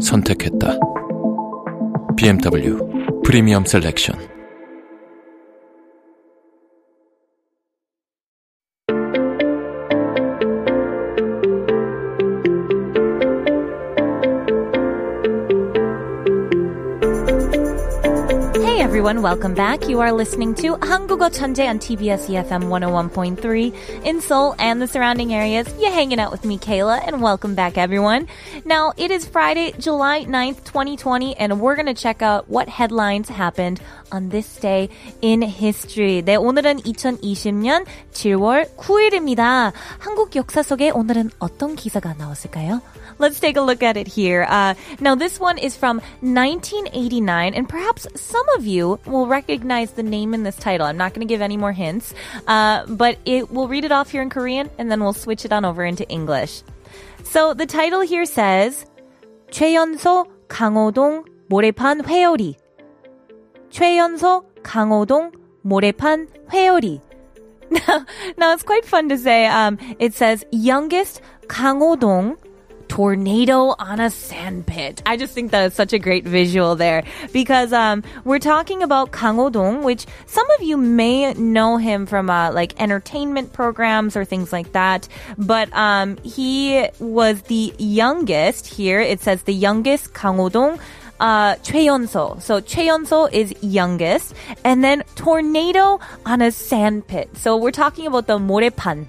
선택했다. BMW 프리미엄 셀렉션. everyone, welcome back. You are listening to 한국어 천재 on TBS EFM 101.3 in Seoul and the surrounding areas. You're hanging out with me, Kayla, and welcome back everyone. Now, it is Friday, July 9th, 2020, and we're gonna check out what headlines happened on this day in history. 네, 오늘은 2020년 7월 9일입니다. 한국 역사 속에 오늘은 어떤 기사가 나왔을까요? Let's take a look at it here. Uh, now, this one is from 1989, and perhaps some of you will recognize the name in this title. I'm not going to give any more hints, uh, but it we'll read it off here in Korean, and then we'll switch it on over into English. So the title here says 최연소 강호동 모래판 회오리. 최연소 강호동 모래판 회오리. Now, now it's quite fun to say. Um, it says youngest 강호동 tornado on a sand pit. I just think that is such a great visual there because um, we're talking about Kang Dong, which some of you may know him from uh, like entertainment programs or things like that. But um, he was the youngest here. It says the youngest Kang Dong uh, Cheonso. So Cheonso is youngest, and then tornado on a sandpit. So we're talking about the Morepan.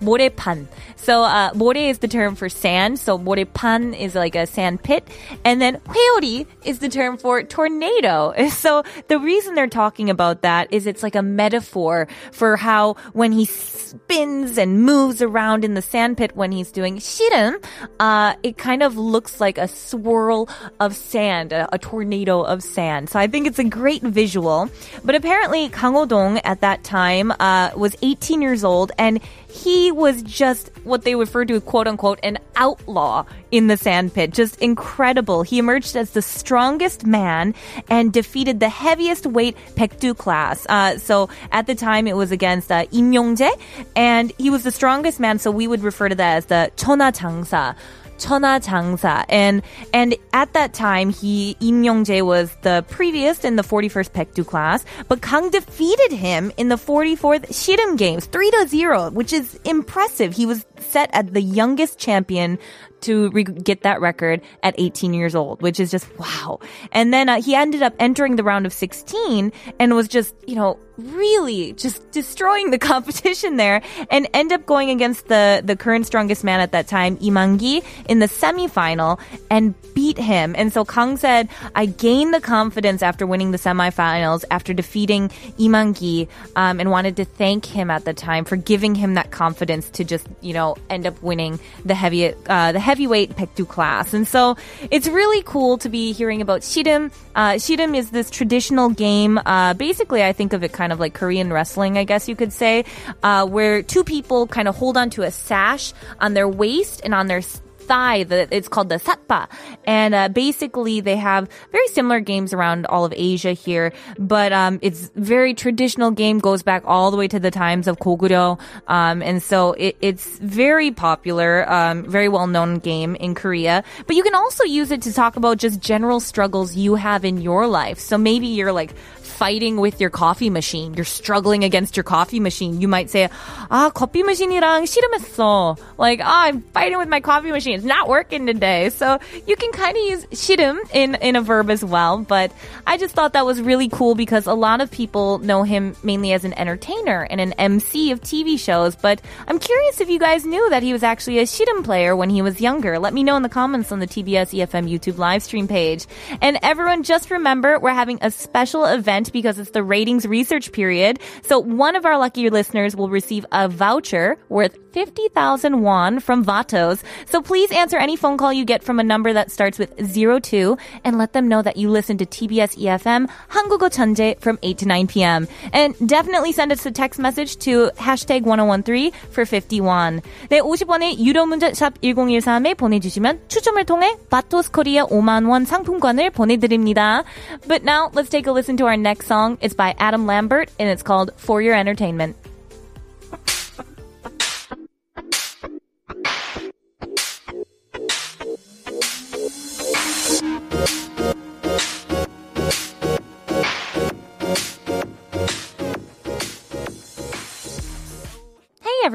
모래판. So uh, is the term for sand. So 모래판 is like a sand pit, and then 회오리 is the term for tornado. So the reason they're talking about that is it's like a metaphor for how when he spins and moves around in the sand pit when he's doing 씨름, uh, it kind of looks like a swirl of sand, a, a tornado of sand. So I think it's a great visual. But apparently Kang Dong at that time uh, was 18 years old and he was just what they refer to quote unquote an outlaw in the sandpit. Just incredible. He emerged as the strongest man and defeated the heaviest weight Pekdu class. Uh, so at the time it was against uh, Im Yong-jae and he was the strongest man. So we would refer to that as the Chona Changsa. Chona Changsa. And and at that time he Im Yong-jae was the previous in the 41st Pekdu class, but Kang defeated him in the 44th Shirim games 3 to 0, which is impressive. He was set at the youngest champion to re- get that record at 18 years old, which is just wow. And then uh, he ended up entering the round of 16 and was just, you know, really just destroying the competition there and end up going against the, the current strongest man at that time, Imangi, in the semifinal and beat him. And so Kang said, I gained the confidence after winning the semifinals, after defeating Imangi, um, and wanted to thank him at the time for giving him that confidence to just, you know, end up winning the heavy, uh, the heavyweight Pekdu class. And so it's really cool to be hearing about Shirim. Uh, Shirim is this traditional game. Uh, basically, I think of it kind of like Korean wrestling, I guess you could say, uh, where two people kind of hold onto a sash on their waist and on their thigh that it's called the satpa. And uh, basically they have very similar games around all of asia here but um, it's very traditional game goes back all the way to the times of koguryo um, and so it, it's very popular um, very well known game in korea. But you can also use it to talk about just general struggles you have in your life. So maybe you're like fighting with your coffee machine. You're struggling against your coffee machine. You might say, "Ah, 커피 머신이랑 씨름했어." Like, "Ah, I'm fighting with my coffee machine. It's not working today." So you can kind of use 씨름 in in a verb as well. But I just thought that was really cool because a lot of people know him mainly as an entertainer and an MC of TV shows. But I'm curious if you guys knew that he was actually a 씨름 player when he was younger. Let me know in the comments on the TBS EFM YouTube live stream page. And everyone, just remember we're having a special event because it's the ratings research period. So one of our lucky listeners will receive a voucher worth 50,000 won from Vatos. So please please answer any phone call you get from a number that starts with 02 and let them know that you listen to TBS EFM 한국어 천재 from 8 to 9 p.m. And definitely send us a text message to hashtag 1013 for 51. 네, 50원의 유료 문자 샵 1013에 보내주시면 추첨을 통해 바토스 코리아 5만 원 상품권을 보내드립니다. But now let's take a listen to our next song. is by Adam Lambert and it's called For Your Entertainment.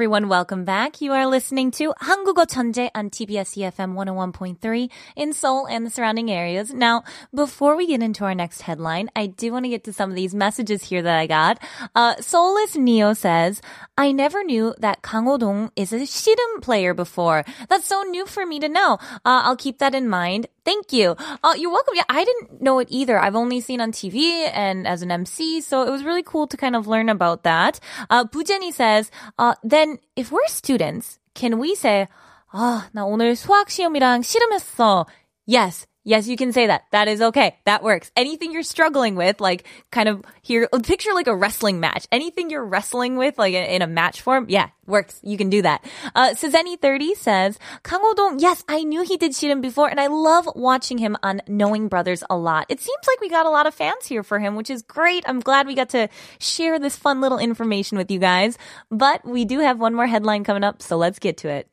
everyone, welcome back. You are listening to 한국어 천재 on TBS EFM 101.3 in Seoul and the surrounding areas. Now, before we get into our next headline, I do want to get to some of these messages here that I got. Uh, Soulless Neo says, I never knew that Kang Ho-dong is a 씨름 player before. That's so new for me to know. Uh, I'll keep that in mind. Thank you. Uh, you're welcome. Yeah, I didn't know it either. I've only seen on TV and as an MC, so it was really cool to kind of learn about that. Uh, says, uh, then if we're students, can we say, ah, 나 오늘 수학 시험이랑 씨름했어. Yes, Yes, you can say that. That is okay. That works. Anything you're struggling with, like kind of here, picture like a wrestling match. Anything you're wrestling with, like in a match form, yeah, works. You can do that. Uh, Suzanne30 says, Kang Ho-dong, yes, I knew he did Shirin before and I love watching him on Knowing Brothers a lot. It seems like we got a lot of fans here for him, which is great. I'm glad we got to share this fun little information with you guys. But we do have one more headline coming up, so let's get to it.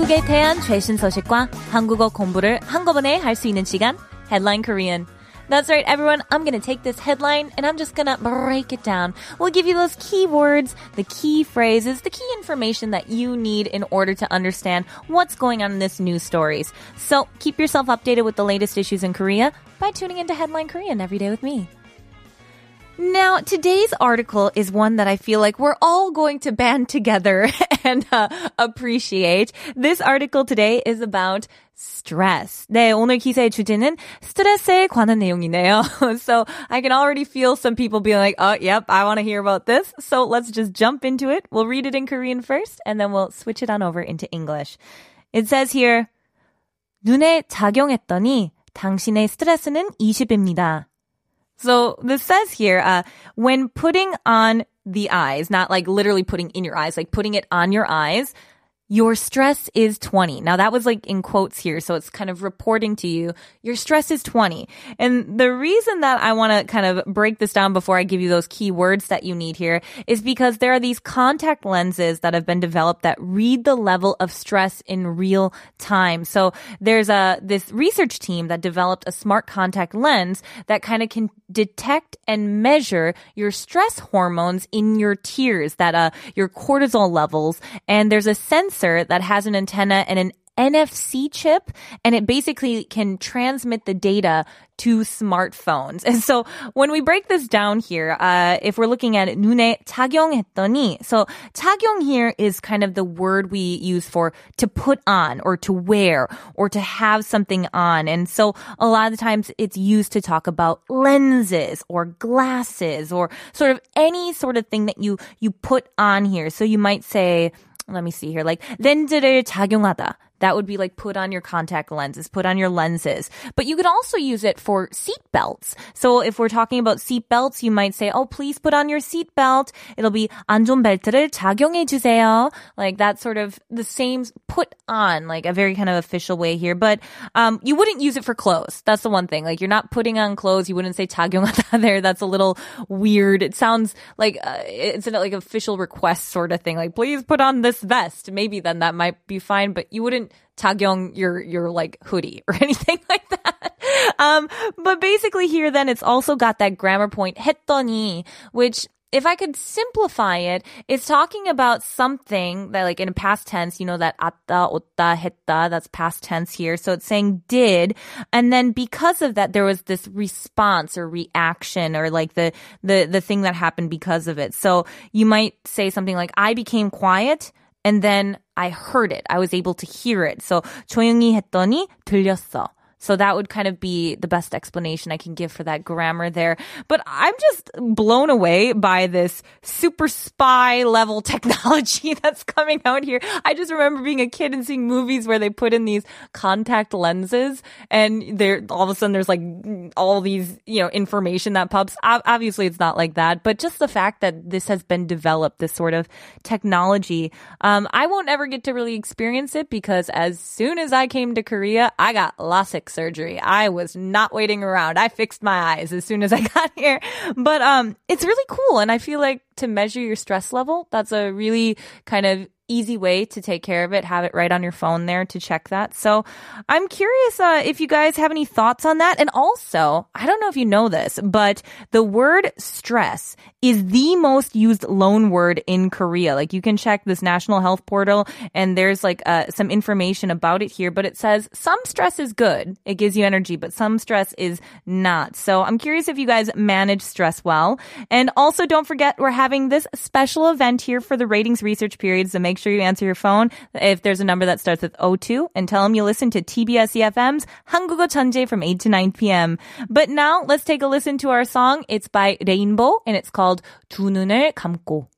한국에 대한 최신 소식과 한국어 공부를 한꺼번에 할 수 있는 시간, Headline Korean. That's right, everyone. I'm going to take this headline and I'm just going to break it down. We'll give you those key words, the key phrases, the key information that you need in order to understand what's going on in this news stories. So keep yourself updated with the latest issues in Korea by tuning into Headline Korean every day with me. Now, today's article is one that I feel like we're all going to band together and uh, appreciate. This article today is about stress. 네, 오늘 기사의 주제는 스트레스에 관한 내용이네요. so I can already feel some people being like, oh, yep, I want to hear about this. So let's just jump into it. We'll read it in Korean first and then we'll switch it on over into English. It says here, 눈에 착용했더니 당신의 스트레스는 20입니다. So this says here, uh, when putting on the eyes, not like literally putting in your eyes, like putting it on your eyes, your stress is 20. Now that was like in quotes here, so it's kind of reporting to you, your stress is 20. And the reason that I want to kind of break this down before I give you those key words that you need here is because there are these contact lenses that have been developed that read the level of stress in real time. So there's a, this research team that developed a smart contact lens that kind of can detect and measure your stress hormones in your tears, that, uh, your cortisol levels. And there's a sensor sensor that has an antenna and an NFC chip and it basically can transmit the data to smartphones. And so when we break this down here, uh, if we're looking at it, 눈에 착용했더니, so 착용 here is kind of the word we use for to put on or to wear or to have something on. And so a lot of the times it's used to talk about lenses or glasses or sort of any sort of thing that you, you put on here. So you might say, let me see here, like 렌즈를 착용하다. That would be like put on your contact lenses, put on your lenses. But you could also use it for seat belts. So if we're talking about seat belts, you might say, oh, please put on your seat belt. It'll be 안전벨트를 착용해 주세요. Like that sort of the same put on, like a very kind of official way here. But um, you wouldn't use it for clothes. That's the one thing. Like you're not putting on clothes. You wouldn't say 착용하다 there. That's a little weird. It sounds like uh, it's an like official request sort of thing. Like please put on this vest. Maybe then that might be fine, but you wouldn't 착용 your your like hoodie or anything like that. Um, but basically here then it's also got that grammar point 했더니, which if I could simplify it, it's talking about something that like in past tense, you know, that 아따, 오따, 했다, that's past tense here. So it's saying did. And then because of that, there was this response or reaction or like the, the, the thing that happened because of it. So you might say something like, I became quiet and then I heard it. I was able to hear it. So 조용히 했더니 들렸어. So that would kind of be the best explanation I can give for that grammar there. But I'm just blown away by this super spy level technology that's coming out here. I just remember being a kid and seeing movies where they put in these contact lenses and there all of a sudden there's like all these, you know, information that pops. Obviously it's not like that, but just the fact that this has been developed, this sort of technology, um, I won't ever get to really experience it because as soon as I came to Korea, I got LASIK surgery. I was not waiting around. I fixed my eyes as soon as I got here. But um, it's really cool, and I feel like to measure your stress level, that's a really kind of easy way to take care of it. Have it right on your phone there to check that. So I'm curious uh, if you guys have any thoughts on that. And also, I don't know if you know this, but the word stress is the most used loan word in Korea. Like you can check this national health portal and there's like uh, some information about it here, but it says some stress is good. It gives you energy, but some stress is not. So I'm curious if you guys manage stress well. And also don't forget we're having this special event here for the ratings research periods. So make sure you answer your phone if there's a number that starts with 02 and tell them you listen to TBS EFM's 한국어 천재 from 8 to 9 p.m. But now let's take a listen to our song. It's by Rainbow and it's called 두 눈을 감고.